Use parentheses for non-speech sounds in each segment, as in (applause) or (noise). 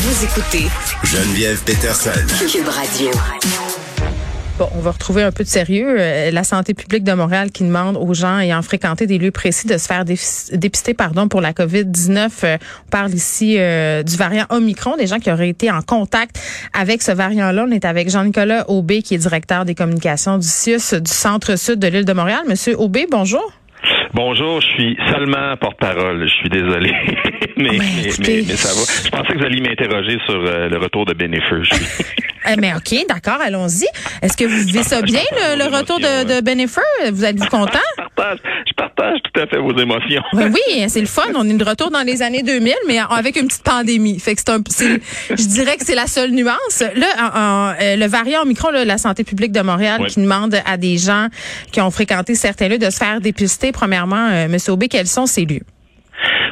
Vous écoutez Geneviève Peterson. Cube Radio. Bon, on va retrouver un peu de sérieux. Euh, la santé publique de Montréal qui demande aux gens ayant fréquenté des lieux précis de se faire dépister pardon, pour la COVID-19. Euh, on parle ici euh, du variant Omicron, des gens qui auraient été en contact avec ce variant-là. On est avec Jean-Nicolas Aubé, qui est directeur des communications du CIUS du Centre-Sud de l'île de Montréal. Monsieur Aubé, bonjour. Bonjour, je suis seulement porte-parole. Je suis désolé. (laughs) mais, mais, mais, ça va. Je pensais que vous alliez m'interroger sur le retour de Bénéfeu. (laughs) Eh, mais OK, d'accord, allons-y. Est-ce que vous vivez ça bien, le, retour de, de Vous êtes-vous content? (laughs) partage, partage tout à fait vos émotions. Oui, oui, c'est le fun. On est de retour dans les années 2000, mais avec une petite pandémie. Fait que c'est un, je dirais que c'est la seule nuance. Là, euh, le variant Omicron, là, la santé publique de Montréal, qui demande à des gens qui ont fréquenté certains lieux de se faire dépister. Premièrement, euh, M. Aubé, quels sont ces lieux?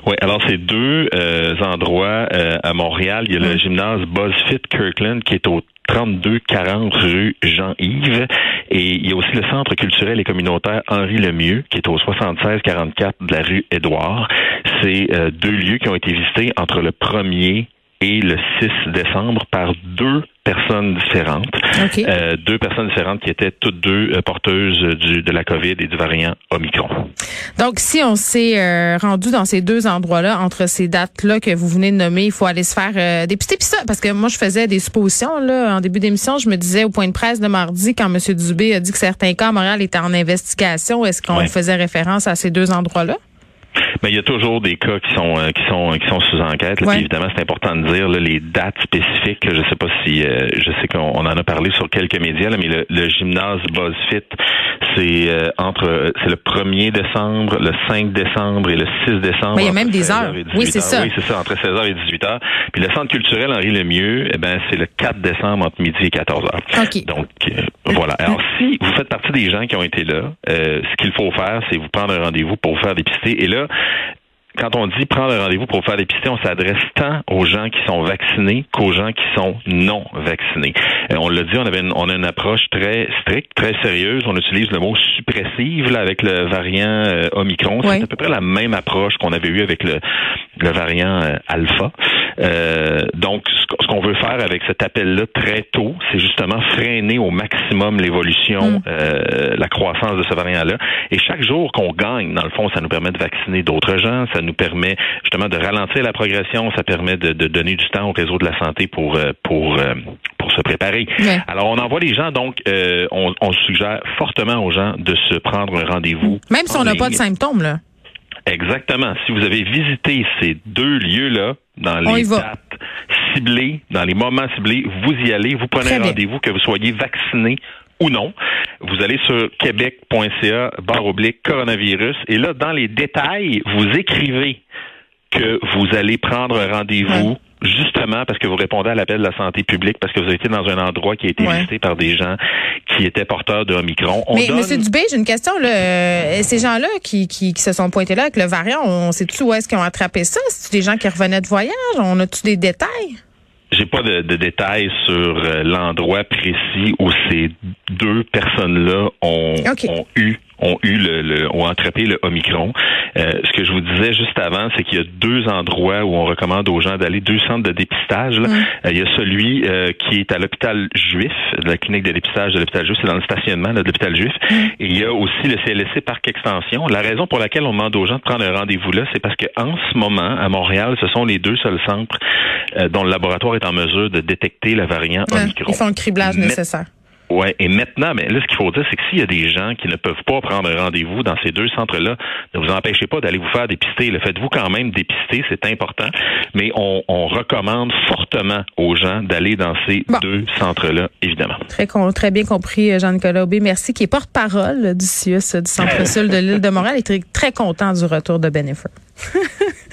Oui, alors c'est deux euh, endroits à Montréal. Il y a le gymnase BuzzFit Kirkland qui est au 3240 rue Jean-Yves. Et il y a aussi le Centre culturel et communautaire Henri Lemieux, qui est au 7644 de la rue Édouard. C'est euh, deux lieux qui ont été visités entre le 1er et le 6 décembre par deux personnes différentes. Euh, deux personnes différentes qui étaient toutes deux euh, porteuses du, de la COVID et du variant Omicron. Donc, si on s'est euh, rendu dans ces deux endroits-là, entre ces dates-là que vous venez de nommer, il faut aller se faire euh, dépister. Puis ça, parce que moi, je faisais des suppositions là en début d'émission. Je me disais au point de presse de mardi, quand M. Dubé a dit que certains cas à Montréal étaient en investigation, est-ce qu'on faisait référence à ces deux endroits-là? Mais il y a toujours des cas qui sont euh, qui sont qui sont sous enquête. évidemment, c'est important de dire les dates spécifiques. Je sais pas si euh, je sais qu'on en a parlé sur quelques médias, mais le, gymnase BuzzFit, c'est euh, entre c'est le 1er décembre, le 5 décembre et le 6 décembre. Mais il y a même des heures. Oui, c'est ça. Oui, c'est ça, entre 16h et 18h. Puis le centre culturel Henri Lemieux, eh ben c'est le 4 décembre entre midi et 14h. OK. Donc voilà. Alors si vous faites partie des gens qui ont été là, ce qu'il faut faire, c'est vous prendre un rendez-vous pour vous faire dépister. Et là, quand on dit prendre un rendez-vous pour faire dépister, on s'adresse tant aux gens qui sont vaccinés qu'aux gens qui sont non vaccinés. Euh, on l'a dit, on avait une, on a une approche très stricte, très sérieuse. On utilise le mot suppressive là, avec le variant euh, Omicron. C'est à peu près la même approche qu'on avait eu avec le, le variant euh, Alpha. donc, ce qu'on veut faire avec cet appel-là très tôt, c'est justement freiner au maximum l'évolution, mm. la croissance de ce variant-là. Et chaque jour qu'on gagne, dans le fond, ça nous permet de vacciner d'autres gens. Ça nous permet justement de ralentir la progression, ça permet de, donner du temps au réseau de la santé pour euh, pour euh, pour se préparer. Alors on envoie les gens donc euh, on, suggère fortement aux gens de se prendre un rendez-vous. Même si on n'a pas de symptômes là. Exactement. Si vous avez visité ces deux lieux-là dans les dans les moments ciblés, vous y allez, vous prenez un rendez-vous, que vous soyez vacciné ou non. Vous allez sur québec.ca barre oblique coronavirus et là, dans les détails, vous écrivez que vous allez prendre un rendez-vous justement parce que vous répondez à l'appel de la santé publique, parce que vous avez été dans un endroit qui a été visité par des gens qui étaient porteurs de Omicron. Mais M. Dubé, j'ai une question. Là. Euh, ces gens-là qui, qui, se sont pointés là avec le variant, on sait-tu où est-ce qu'ils ont attrapé ça? C'est-tu des gens qui revenaient de voyage? On a-tu des détails? J'ai pas de, détails sur euh, l'endroit précis où ces deux personnes-là ont, ont eu ont eu le, le ont attrapé le Omicron. Euh, ce que je vous disais juste avant, c'est qu'il y a deux endroits où on recommande aux gens d'aller, deux centres de dépistage. Là. Mm. Euh, il y a celui euh, qui est à l'hôpital juif, de la clinique de dépistage de l'hôpital juif, c'est dans le stationnement de l'hôpital juif. Mm. Et il y a aussi le CLSC Parc Extension. La raison pour laquelle on demande aux gens de prendre un rendez-vous là, c'est parce qu'en ce moment, à Montréal, ce sont les deux seuls centres dont le laboratoire est en mesure de détecter le variant Omicron. Ils font le criblage nécessaire. Ouais, et maintenant, mais là, ce qu'il faut dire, c'est que s'il y a des gens qui ne peuvent pas prendre rendez-vous dans ces deux centres-là, ne vous empêchez pas d'aller vous faire dépister. Le faites-vous quand même dépister, c'est important. Mais on, recommande fortement aux gens d'aller dans ces deux centres-là, évidemment. Très, très bien compris, euh, Jean-Nicolas Aubé. Merci, qui est porte-parole du CIUS du Centre-Sud de l'île de Montréal et très, très content du retour de Benefit. (laughs)